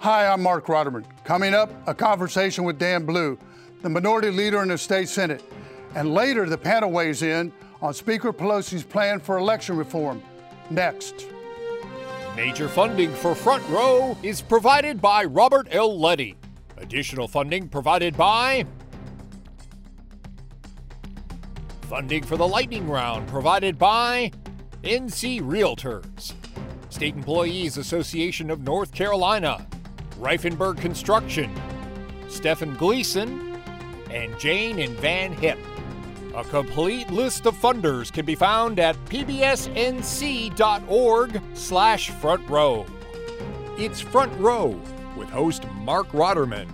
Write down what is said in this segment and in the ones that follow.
Hi, I'm Marc Rotterman. Coming up, a conversation with Dan Blue, the minority leader in the state Senate. And later, the panel weighs in on Speaker Pelosi's plan for election reform. Next. Major funding for Front Row is provided by Robert L. Luddy. Additional funding provided by Funding for the lightning round provided by NC Realtors, State Employees Association of North Carolina, Reifenberg Construction, Stephen Gleason, and Jane and Van Hipp. A complete list of funders can be found at pbsnc.org slash front row. It's Front Row with host Marc Rotterman.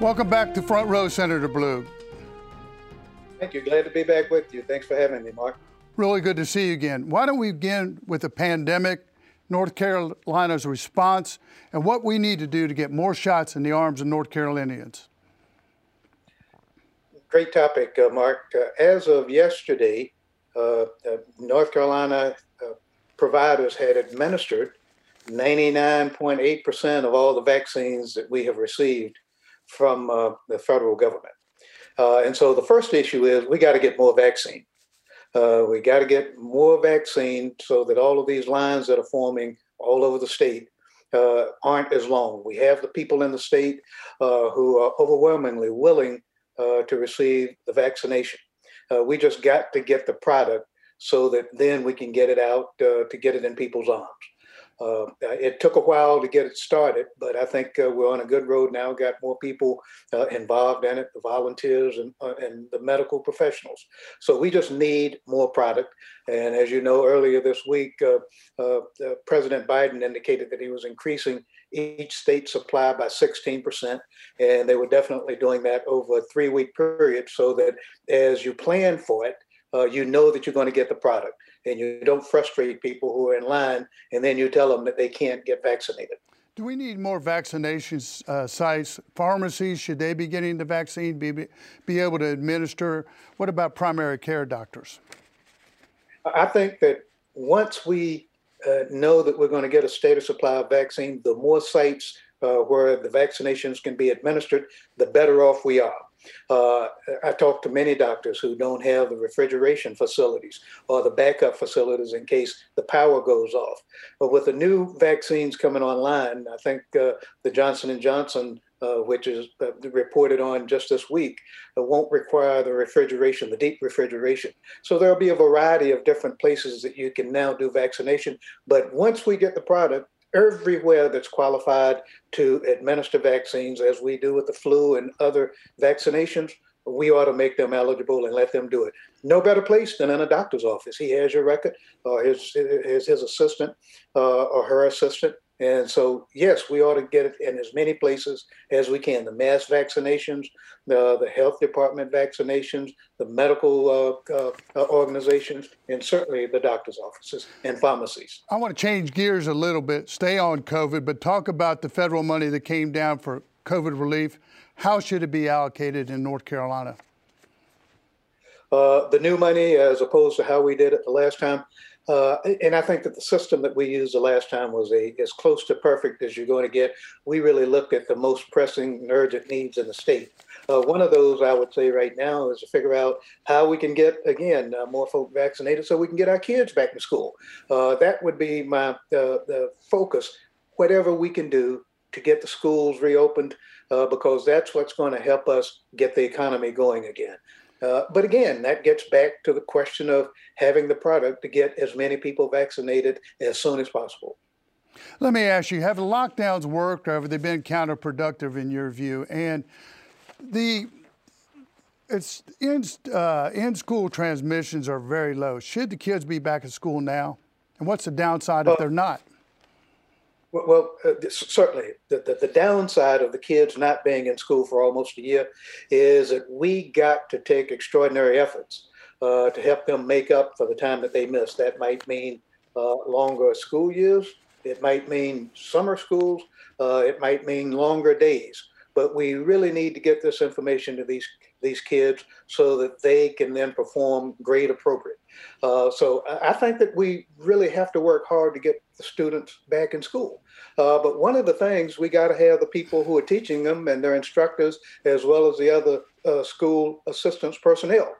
Welcome back to Front Row, Senator Blue. Thank you. Glad to be back with you. Thanks for having me, Mark. Really good to see you again. Why don't we begin with the pandemic, North Carolina's response, and what we need to do to get more shots in the arms of North Carolinians? Great topic, uh, Mark. Uh, as of yesterday, uh, uh North Carolina uh, providers had administered 99.8% of all the vaccines that we have received from uh, the federal government. And so the first issue is we got to get more vaccine. Uh, we got to get more vaccine so that all of these lines that are forming all over the state uh, aren't as long. We have the people in the state uh, who are overwhelmingly willing uh, to receive the vaccination. Uh, we just got to get the product so that then we can get it out to get it in people's arms. Uh, it took a while to get it started, but I think uh, we're on a good road now. Got more people uh, involved in it, the volunteers and, uh, and the medical professionals. So we just need more product. And as you know, earlier this week, uh, uh, President Biden indicated that he was increasing each state supply by 16%. And they were definitely doing that over a three week period so that as you plan for it, you know that you're going to get the product and you don't frustrate people who are in line and then you tell them that they can't get vaccinated. Do we need more vaccination uh, sites? Pharmacies, should they be getting the vaccine, be, be able to administer? What about primary care doctors? I think that once we uh, know that we're going to get a stated supply of vaccine, the more sites uh, where the vaccinations can be administered, the better off we are. Uh, I talked to many doctors who don't have the refrigeration facilities or the backup facilities in case the power goes off. But with the new vaccines coming online, I think uh, the Johnson and Johnson, uh, which is uh, reported on just this week, uh, won't require the refrigeration, the deep refrigeration. So there'll be a variety of different places that you can now do vaccination. But once we get the product, everywhere that's qualified to administer vaccines, as we do with the flu and other vaccinations, we ought to make them eligible and let them do it. No better place than in a doctor's office. He has your record, or his his, his assistant, uh, or her assistant, and so, yes, we ought to get it in as many places as we can. The mass vaccinations, the, the health department vaccinations, the medical uh, uh, uh, organizations, and certainly the doctor's offices and pharmacies. I want to change gears a little bit, stay on COVID, but talk about the federal money that came down for COVID relief. How should it be allocated in North Carolina? Uh, the new money, as opposed to how we did it the last time, uh, and I think that the system that we used the last time was a as close to perfect as you're going to get. We really looked at the most pressing and urgent needs in the state. Uh, one of those I would say right now is to figure out how we can get again uh, more folk vaccinated so we can get our kids back to school. Uh, that would be my the focus. Whatever we can do to get the schools reopened, uh, because that's what's going to help us get the economy going again. Uh, but again, that gets back to the question of having the product to get as many people vaccinated as soon as possible. Let me ask you, have the lockdowns worked or have they been counterproductive in your view? And the it's in, uh, in school transmissions are very low. Should the kids be back at school now? And what's the downside if they're not? Well, uh, certainly, the, the, the, downside of the kids not being in school for almost a year is that we got to take extraordinary efforts uh, to help them make up for the time that they missed. That might mean uh, longer school years, it might mean summer schools, uh, it might mean longer days. But we really need to get this information to these these kids so that they can then perform grade appropriate. Uh, so I think that we really have to work hard to get the students back in school. Uh, but one of the things we got to have the people who are teaching them and their instructors, as well as the other uh, school assistance personnel.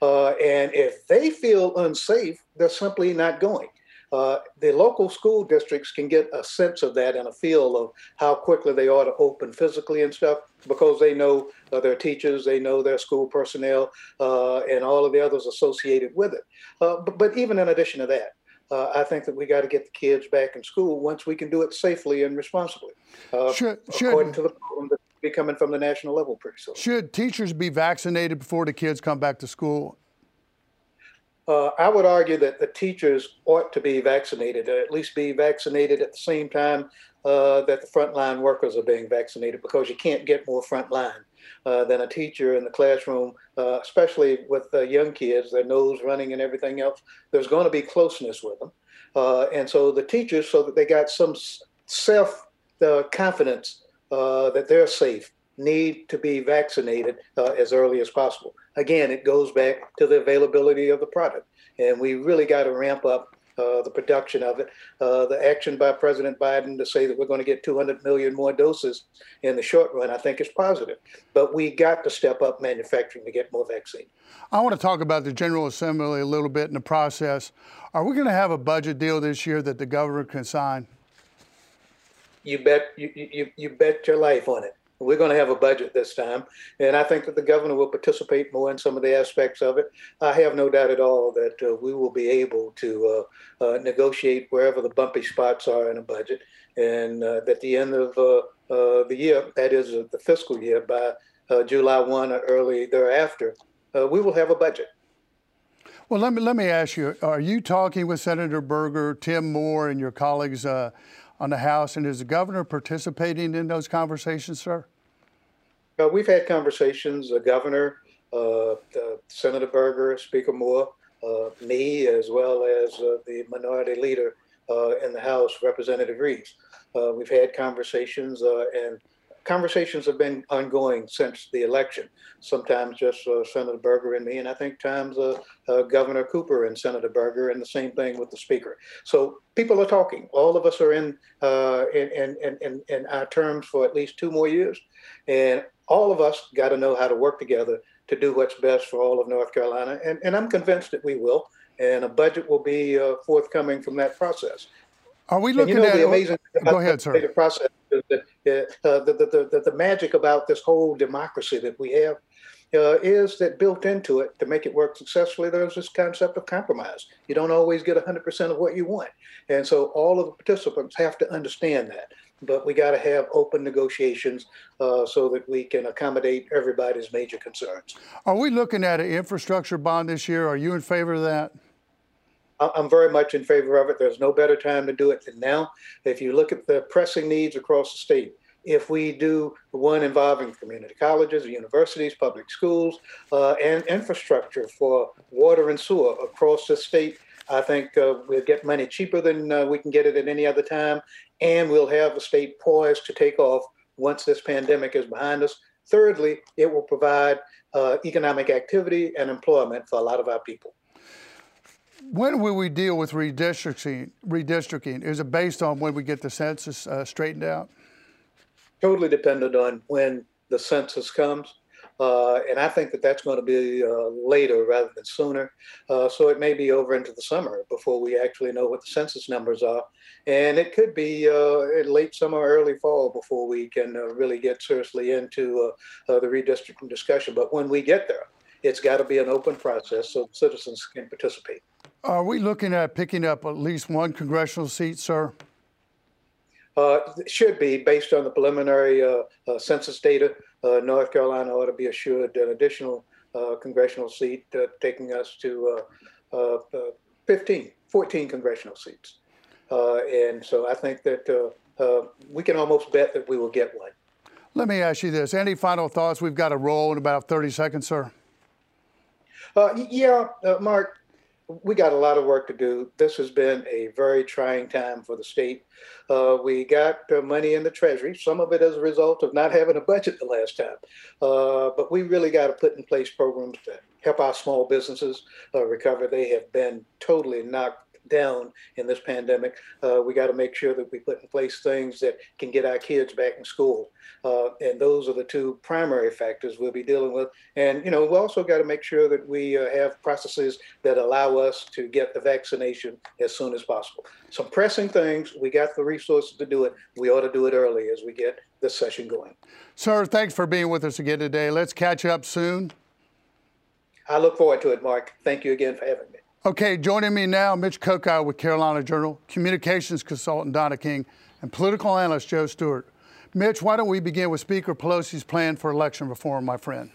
Uh, and if they feel unsafe, they're simply not going. Uh, the local school districts can get a sense of that and a feel of how quickly they ought to open physically and stuff because they know uh, their teachers, they know their school personnel, uh, and all of the others associated with it. Uh, but, but, even in addition to that, uh, I think that we got to get the kids back in school once we can do it safely and responsibly. Should, according to the will be coming from the national level pretty soon. Should teachers be vaccinated before the kids come back to school? Uh, I would argue that the teachers ought to be vaccinated, or at least be vaccinated at the same time uh, that the frontline workers are being vaccinated, because you can't get more frontline uh, than a teacher in the classroom, uh, especially with young kids, their nose running and everything else. There's going to be closeness with them. Uh, and so the teachers, so that they got some self uh, confidence that they're safe, need to be vaccinated as early as possible again, it goes back to the availability of the product. And we really got to ramp up uh, the production of it. Uh, the action by President Biden to say that we're going to get 200 million more doses in the short run, I think is positive. But we got to step up manufacturing to get more vaccine. I want to talk about the General Assembly a little bit in the process. Are we going to have a budget deal this year that the governor can sign? You bet. You, you, you bet your life on it. We're going to have a budget this time, and I think that the governor will participate more in some of the aspects of it. I have no doubt at all that uh, we will be able to uh, uh, negotiate wherever the bumpy spots are in a budget, and uh, at the end of uh, uh, the year, that is the fiscal year, by July 1 or early thereafter, we will have a budget. Well, let me let me ask you: Are you talking with Senator Berger, Tim Moore, and your colleagues on the House, and is the governor participating in those conversations, sir? Uh, we've had conversations, the governor, uh, Senator Berger, Speaker Moore, uh, me, as well as uh, the minority leader uh, in the House, Representative Reives. We've had conversations, and conversations have been ongoing since the election. Sometimes just uh, Senator Berger and me, and I think times uh, uh, Governor Cooper and Senator Berger, and the same thing with the Speaker. So people are talking. All of us are in in, in, in, in our terms for at least two more years, and all of us got to know how to work together to do what's best for all of North Carolina. And, and I'm convinced that we will. And a budget will be uh, forthcoming from that process. Are we looking and, you know, at the amazing go ahead, sir. The process, the, uh, the, the, the, the, magic about this whole democracy that we have uh, is that built into it to make it work successfully, there's this concept of compromise. You don't always get 100% of what you want. And so all of the participants have to understand that but we got to have open negotiations uh, so that we can accommodate everybody's major concerns. Are we looking at an infrastructure bond this year? Are you in favor of that? I'm very much in favor of it. There's no better time to do it than now. If you look at the pressing needs across the state, if we do one involving community colleges, universities, public schools, uh, and infrastructure for water and sewer across the state, I think uh, we'll get money cheaper than uh, we can get it at any other time, and we'll have the state poised to take off once this pandemic is behind us. Thirdly, it will provide uh, economic activity and employment for a lot of our people. When will we deal with redistricting? Redistricting is it based on when we get the census uh, straightened out? Totally dependent on when the census comes. Uh, and I think that that's going to be uh, later rather than sooner. Uh, so it may be over into the summer before we actually know what the census numbers are. And it could be uh, late summer, early fall before we can uh, really get seriously into uh, the redistricting discussion. But when we get there, it's got to be an open process so citizens can participate. Are we looking at picking up at least one congressional seat, sir? Uh, should be based on the preliminary uh, uh, census data. Uh, North Carolina ought to be assured an additional uh, congressional seat, uh, taking us to uh, uh, uh, 15, 14 congressional seats. and so I think that we can almost bet that we will get one. Let me ask you this. Any final thoughts? We've got a roll in about 30 seconds, sir. yeah, Mark, we got a lot of work to do. This has been a very trying time for the state. Uh, we got uh, money in the Treasury, some of it as a result of not having a budget the last time. Uh, but we really got to put in place programs to help our small businesses uh, recover. They have been totally knocked down in this pandemic, uh, we got to make sure that we put in place things that can get our kids back in school. Uh, and those are the two primary factors we'll be dealing with. And, you know, we also got to make sure that we uh, have processes that allow us to get the vaccination as soon as possible. Some pressing things, we got the resources to do it. We ought to do it early as we get this session going. Sir, thanks for being with us again today. Let's catch up soon. I look forward to it, Mark. Thank you again for having me. Okay, joining me now, Mitch Kokai with Carolina Journal, communications consultant Donna King, and political analyst Joe Stewart. Mitch, why don't we begin with Speaker Pelosi's plan for election reform, my friend?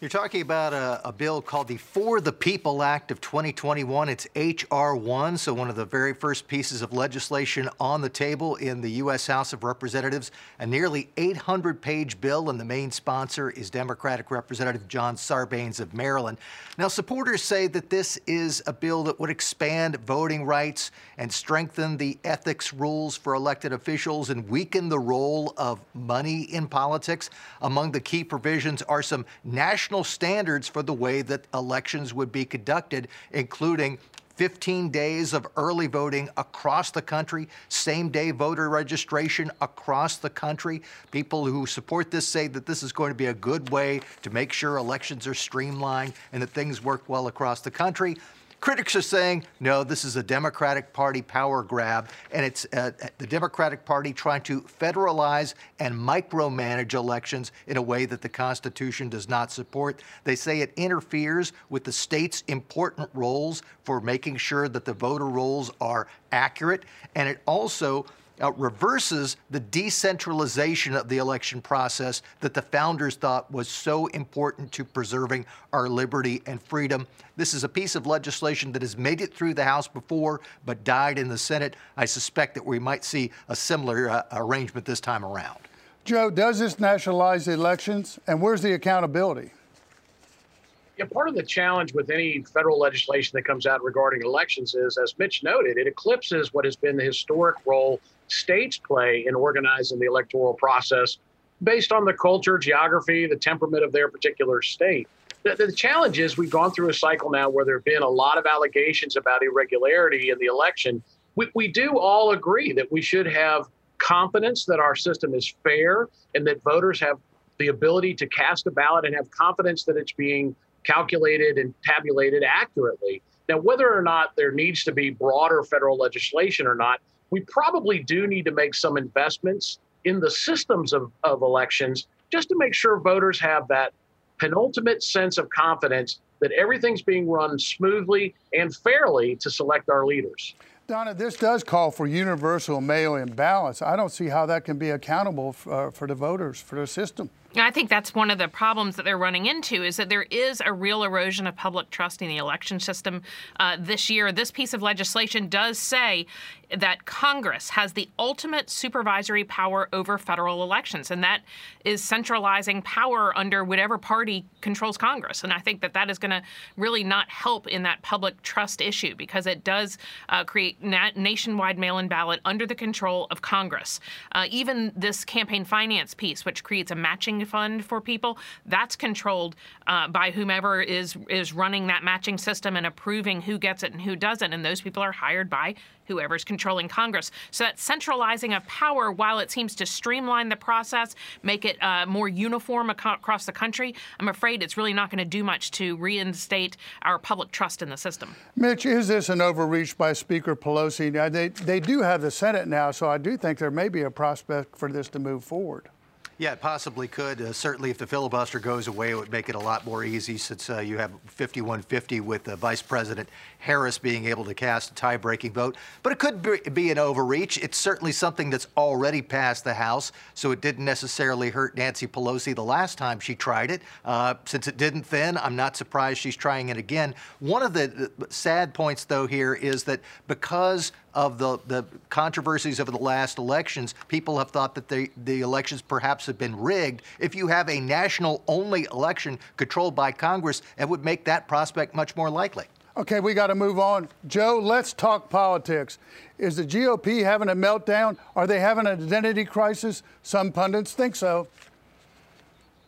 You're talking about a, a, bill called the For the People Act of 2021. It's H.R. 1, so one of the very first pieces of legislation on the table in the U.S. House of Representatives. A nearly 800 page bill, and the main sponsor is Democratic Representative John Sarbanes of Maryland. Now, supporters say that this is a bill that would expand voting rights and strengthen the ethics rules for elected officials and weaken the role of money in politics. Among the key provisions are some national national standards for the way that elections would be conducted, including 15 days of early voting across the country, same day voter registration across the country. People who support this say that this is going to be a good way to make sure elections are streamlined and that things work well across the country. Critics are saying, no, this is a Democratic Party power grab, and it's uh, the Democratic Party trying to federalize and micromanage elections in a way that the Constitution does not support. They say it interferes with the state's important roles for making sure that the voter rolls are accurate, and it also uh, reverses the decentralization of the election process that the founders thought was so important to preserving our liberty and freedom. This is a piece of legislation that has made it through the House before but died in the Senate. I suspect that we might see a similar uh, arrangement this time around. Joe, does this nationalize the elections? And where's the accountability? Yeah, part of the challenge with any federal legislation that comes out regarding elections is, as Mitch noted, it eclipses what has been the historic role states play in organizing the electoral process based on the culture, geography, the temperament of their particular state. The, the, challenge is we've gone through a cycle now where there have been a lot of allegations about irregularity in the election. We, we do all agree that we should have confidence that our system is fair and that voters have the ability to cast a ballot and have confidence that it's being calculated and tabulated accurately. Now, whether or not there needs to be broader federal legislation or not, we probably do need to make some investments in the systems of, of elections just to make sure voters have that penultimate sense of confidence that everything's being run smoothly and fairly to select our leaders. Donna, this does call for universal mail-in ballots. I don't see how that can be accountable for, uh, for the voters, for the system. I think that's one of the problems that they're running into is that there is a real erosion of public trust in the election system uh, this year. This piece of legislation does say that Congress has the ultimate supervisory power over federal elections, and that is centralizing power under whatever party controls Congress. And I think that that is going to really not help in that public trust issue because it does uh, create na- nationwide mail-in ballot under the control of Congress. Uh, even this campaign finance piece, which creates a matching matching fund for people, that's controlled uh, by whomever is is running that matching system and approving who gets it and who doesn't. And those people are hired by whoever's controlling Congress. So that centralizing of power, while it seems to streamline the process, make it uh, more uniform across the country, I'm afraid it's really not going to do much to reinstate our public trust in the system. Mitch, is this an overreach by Speaker Pelosi? Now, they, they do have the Senate now, so I do think there may be a prospect for this to move forward. Yeah, it possibly could. Uh, certainly, if the filibuster goes away, it would make it a lot more easy since uh, you have 51 50 with uh, Vice President Harris being able to cast a tie breaking vote. But it could be, be, an overreach. It's certainly something that's already passed the House, so it didn't necessarily hurt Nancy Pelosi the last time she tried it. Uh, since it didn't then, I'm not surprised she's trying it again. One of the sad points, though, here is that because of the, the controversies over the last elections, people have thought that the, the elections perhaps have been rigged. If you have a national only election controlled by Congress, it would make that prospect much more likely. Okay, we got to move on. Joe, let's talk politics. Is the GOP having a meltdown? Are they having an identity crisis? Some pundits think so.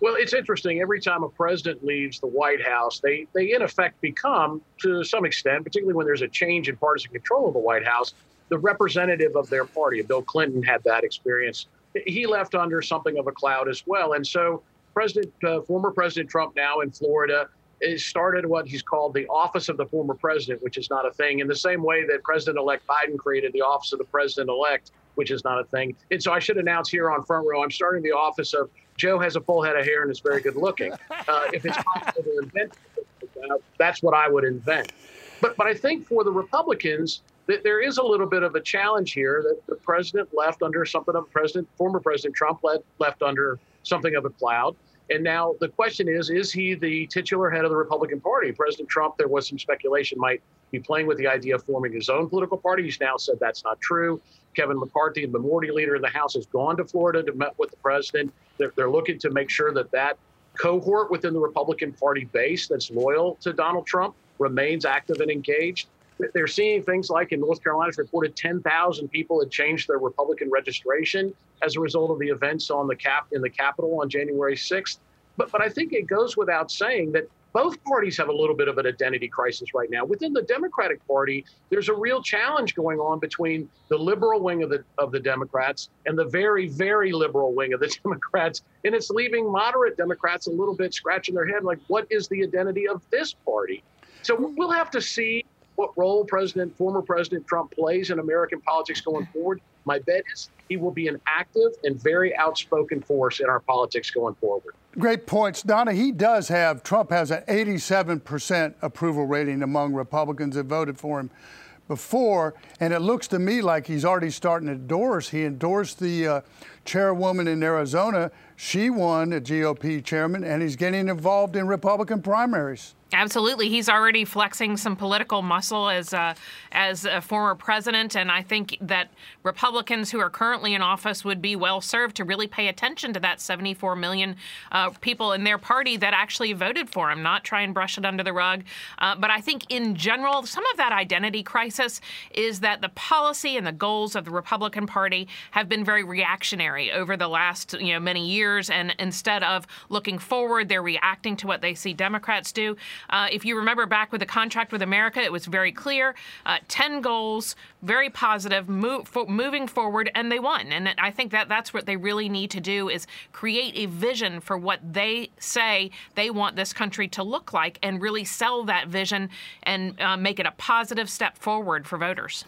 Well, it's interesting. Every time a president leaves the White House, they, they in effect become, to some extent, particularly when there's a change in partisan control of the White House, the representative of their party. Bill Clinton had that experience. He left under something of a cloud as well. And so, President, uh, former President Trump now in Florida, started what he's called the office of the former president, which is not a thing, in the same way that President elect Biden created the office of the president elect, which is not a thing. And so I should announce here on Front Row, I'm starting the office of Joe has a full head of hair and is very good looking. Uh, if it's possible to invent, uh, that's what I would invent. But but I think for the Republicans, that there is a little bit of a challenge here that the president left under something of a President, former President Trump led, left under something of a cloud. And now the question is, is he the titular head of the Republican Party? President Trump, there was some speculation, might be playing with the idea of forming his own political party. He's now said that's not true. Kevin McCarthy, the minority leader in the House, has gone to Florida to meet with the president. They're, they're looking to make sure that that cohort within the Republican Party base that's loyal to Donald Trump remains active and engaged. They're seeing things like in North Carolina, it's reported 10,000 people had changed their Republican registration as a result of the events on the cap in the Capitol on January 6th. But but I think it goes without saying that both parties have a little bit of an identity crisis right now. Within the Democratic Party, there's a real challenge going on between the liberal wing of the of the Democrats and the very very liberal wing of the Democrats, and it's leaving moderate Democrats a little bit scratching their head like, what is the identity of this party? So we'll have to see what role President former President Trump plays in American politics going forward. My bet is he will be an active and very outspoken force in our politics going forward. Great points. Donna, he does have, Trump has an 87% approval rating among Republicans that voted for him before, and it looks to me like he's already starting to endorse. He endorsed the uh, chairwoman in Arizona. She won a GOP chairman, and he's getting involved in Republican primaries. Absolutely, he's already flexing some political muscle as a, as a former president, and I think that Republicans who are currently in office would be well served to really pay attention to that 74 million uh, people in their party that actually voted for him, not try and brush it under the rug. Uh, but I think in general, some of that identity crisis is that the policy and the goals of the Republican Party have been very reactionary over the last you know many years, and instead of looking forward, they're reacting to what they see Democrats do. Uh, if you remember back with the contract with America, it was very clear uh, 10 goals, very positive, move, for, moving forward, and they won. And I think that that's what they really need to do is create a vision for what they say they want this country to look like and really sell that vision and uh, make it a positive step forward for voters.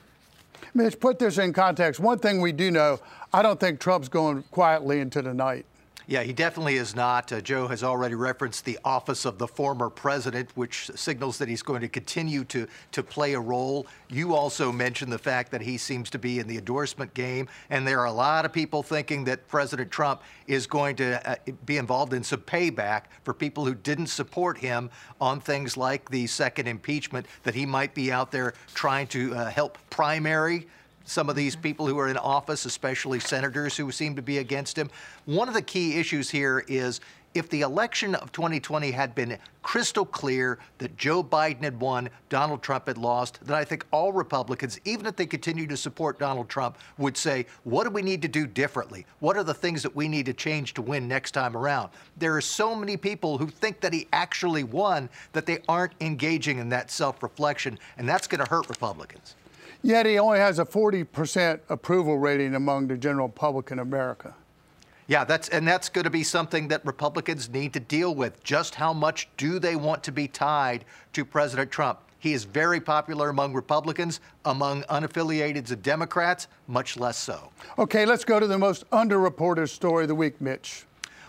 Mitch, put this in context. One thing we do know, I don't think Trump's going quietly into the night. Yeah, he definitely is not. Uh, Joe has already referenced the office of the former president, which signals that he's going to continue to, to play a role. You also mentioned the fact that he seems to be in the endorsement game, and there are a lot of people thinking that President Trump is going to uh, be involved in some payback for people who didn't support him on things like the second impeachment, that he might be out there trying to uh, help primary some of these people who are in office, especially senators who seem to be against him. One of the key issues here is if the election of 2020 had been crystal clear that Joe Biden had won, Donald Trump had lost, then I think all Republicans, even if they continue to support Donald Trump, would say, what do we need to do differently? What are the things that we need to change to win next time around? There are so many people who think that he actually won that they aren't engaging in that self reflection, and that's going to hurt Republicans. Yet he only has a 40% approval rating among the general public in America. Yeah, that's and that's going to be something that Republicans need to deal with. Just how much do they want to be tied to President Trump? He is very popular among Republicans, among unaffiliated and Democrats, much less so. Okay, let's go to the most underreported story of the week, Mitch.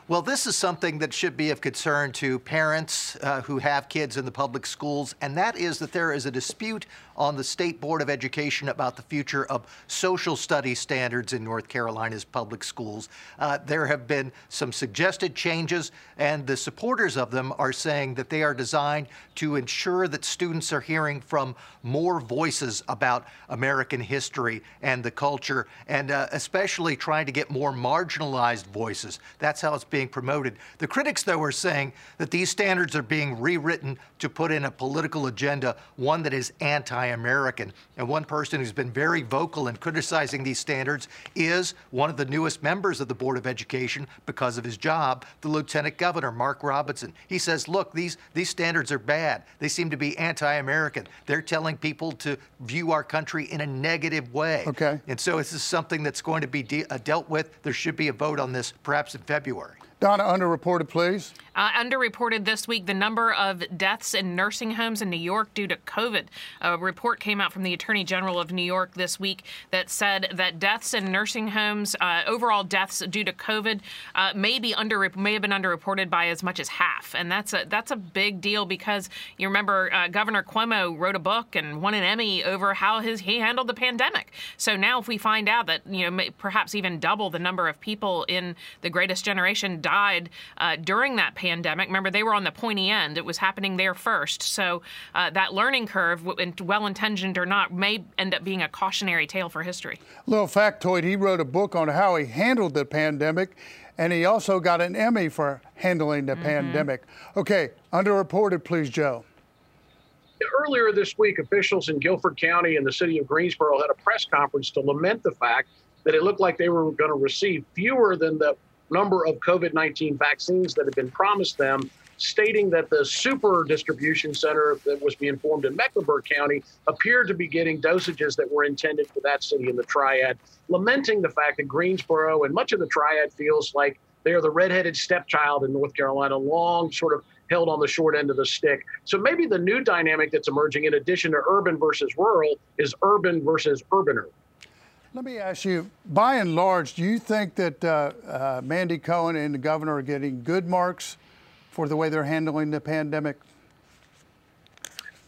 Well, this is something that should be of concern to parents uh, who have kids in the public schools, and that is that there is a dispute on the State Board of Education about the future of social studies standards in North Carolina's public schools. Uh, there have been some suggested changes, and the supporters of them are saying that they are designed to ensure that students are hearing from more voices about American history and the culture, and uh, especially trying to get more marginalized voices. That's how it's being promoted. The critics, though, are saying that these standards are being rewritten to put in a political agenda, one that is anti anti American. And one person who's been very vocal in criticizing these standards is one of the newest members of the Board of Education because of his job, the Lieutenant Governor, Mark Robinson. He says, look, these, these standards are bad. They seem to be anti American. They're telling people to view our country in a negative way. Okay. And so this is something that's going to be de- uh, dealt with. There should be a vote on this perhaps in February. Donna, underreported, please. Uh, underreported this week the number of deaths in nursing homes in New York due to COVID. A report came out from the Attorney General of New York this week that said that deaths in nursing homes, uh, overall deaths due to COVID, uh, may be under may have been underreported by as much as half, and that's a that's a big deal because you remember uh, Governor Cuomo wrote a book and won an Emmy over how his he handled the pandemic. So now, if we find out that you know perhaps even double the number of people in the Greatest Generation died uh, during that pandemic. Remember, they were on the pointy end. It was happening there first. So uh, that learning curve, well intentioned or not, may end up being a cautionary tale for history. Little factoid he wrote a book on how he handled the pandemic, and he also got an Emmy for handling the mm-hmm. pandemic. Okay, underreported, please, Joe. Earlier this week, officials in Guilford County and the city of Greensboro had a press conference to lament the fact that it looked like they were going to receive fewer than the number of COVID 19 vaccines that had been promised them, stating that the super distribution center that was being formed in Mecklenburg County appeared to be getting dosages that were intended for that city in the triad, lamenting the fact that Greensboro and much of the triad feels like they are the redheaded stepchild in North Carolina, long sort of held on the short end of the stick. So maybe the new dynamic that's emerging, in addition to urban versus rural, is urban versus urbaner. Let me ask you, by and large, do you think that uh, uh, Mandy Cohen and the governor are getting good marks for the way they're handling the pandemic?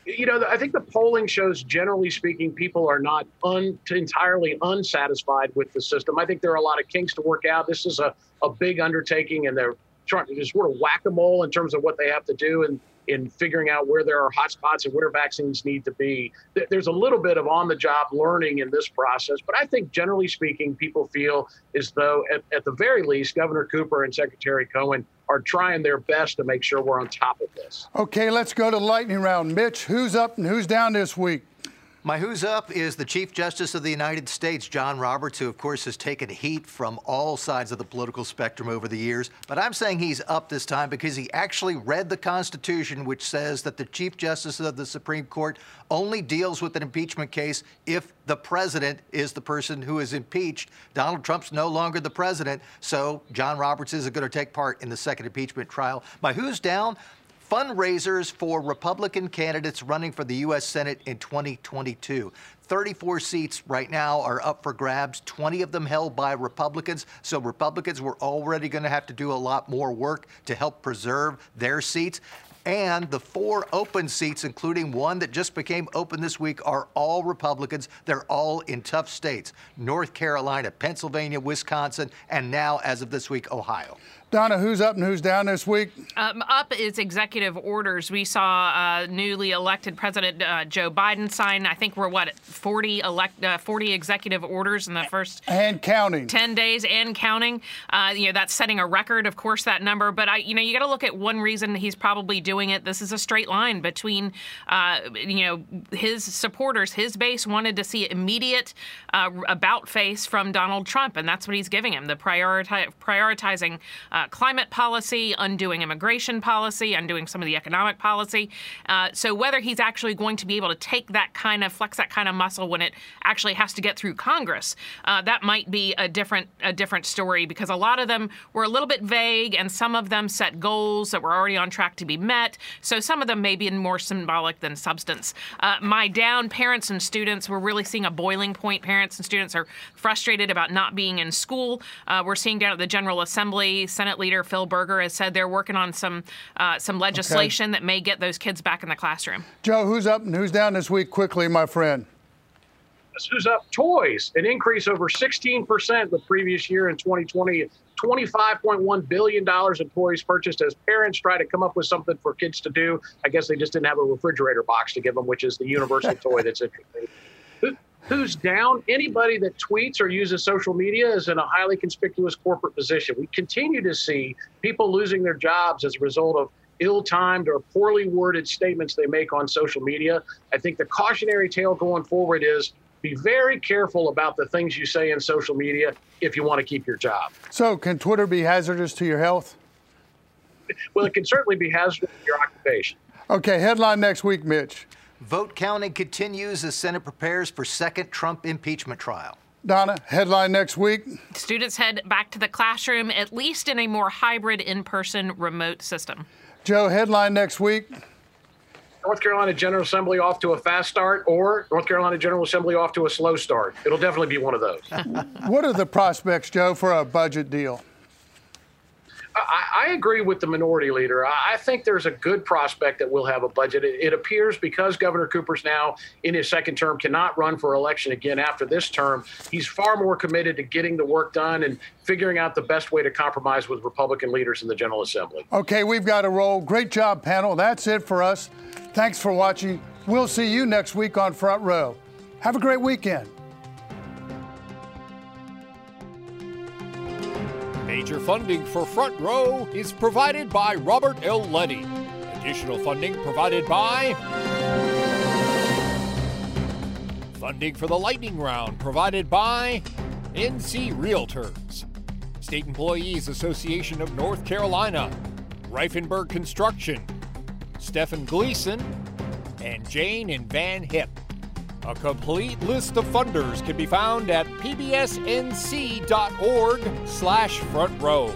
You know, I think the polling shows, generally speaking, people are not un- entirely unsatisfied with the system. I think there are a lot of kinks to work out. This is a, a big undertaking, and they're trying to just sort of whack a mole in terms of what they have to do. And in figuring out where there are hotspots and where vaccines need to be. There's a little bit of on the job learning in this process, but I think generally speaking, people feel as though, at, at the very least, Governor Cooper and Secretary Cohen are trying their best to make sure we're on top of this. Okay, let's go to lightning round. Mitch, who's up and who's down this week? My who's up is the Chief Justice of the United States, John Roberts, who, of course, has taken heat from all sides of the political spectrum over the years. But I'm saying he's up this time because he actually read the Constitution, which says that the Chief Justice of the Supreme Court only deals with an impeachment case if the president is the person who is impeached. Donald Trump's no longer the president, so John Roberts is going to take part in the second impeachment trial. My who's down? Fundraisers for Republican candidates running for the U.S. Senate in 2022. 34 seats right now are up for grabs, 20 of them held by Republicans. So Republicans were already going to have to do a lot more work to help preserve their seats. And the four open seats, including one that just became open this week, are all Republicans. They're all in tough states North Carolina, Pennsylvania, Wisconsin, and now, as of this week, Ohio. Donna, who's up and who's down this week? Um, up is executive orders. We saw uh, newly elected President uh, Joe Biden sign. I think we're what 40 elect uh, 40 executive orders in the first and counting 10 days and counting. Uh, you know that's setting a record, of course, that number. But I, you know, you got to look at one reason he's probably doing it. This is a straight line between, uh, you know, his supporters, his base wanted to see immediate uh, about face from Donald Trump, and that's what he's giving him the prioritizing uh, climate policy, undoing immigration policy, undoing some of the economic policy. Uh, so whether he's actually going to be able to take that kind of flex that kind of muscle when it actually has to get through Congress, uh, that might be a different a different story because a lot of them were a little bit vague and some of them set goals that were already on track to be met. So some of them may be more symbolic than substance. Uh, my down parents and students, we're really seeing a boiling point. Parents and students are frustrated about not being in school. Uh, we're seeing down at the General Assembly, Senate leader Phil Berger has said they're working on some uh, some legislation okay. that may get those kids back in the classroom. Joe, who's up and who's down this week? Quickly, my friend. This Who's up? Toys, an increase over 16% the previous year in 2020. $25.1 billion in toys purchased as parents try to come up with something for kids to do. I guess they just didn't have a refrigerator box to give them, which is the universal toy that's interesting who's down. Anybody that tweets or uses social media is in a highly conspicuous corporate position. We continue to see people losing their jobs as a result of ill timed or poorly worded statements they make on social media. I think the cautionary tale going forward is be very careful about the things you say in social media if you want to keep your job. So, can Twitter be hazardous to your health? Well, it can certainly be hazardous to your occupation. Okay, headline next week, Mitch. Vote counting continues as Senate prepares for second Trump impeachment trial. Donna, headline next week. Students head back to the classroom, at least in a more hybrid in person remote system. Joe, headline next week. North Carolina General Assembly off to a fast start or North Carolina General Assembly off to a slow start. It'll definitely be one of those. what are the prospects, Joe, for a budget deal? I, I, agree with the minority leader. I, think there's a good prospect that we'll have a budget. It, it, appears because Governor Cooper's now in his second term cannot run for election again after this term. He's far more committed to getting the work done and figuring out the best way to compromise with Republican leaders in the General Assembly. Okay, we've got to roll. Great job, panel. That's it for us. Thanks for watching. We'll see you next week on Front Row. Have a great weekend. Major funding for Front Row is provided by Robert L. Luddy. Additional funding provided by. Funding for the lightning round provided by NC Realtors, State Employees Association of North Carolina, Reifenberg Construction, Stephen Gleason, and Jane and Van Hipp. A complete list of funders can be found at pbsnc.org slash front row.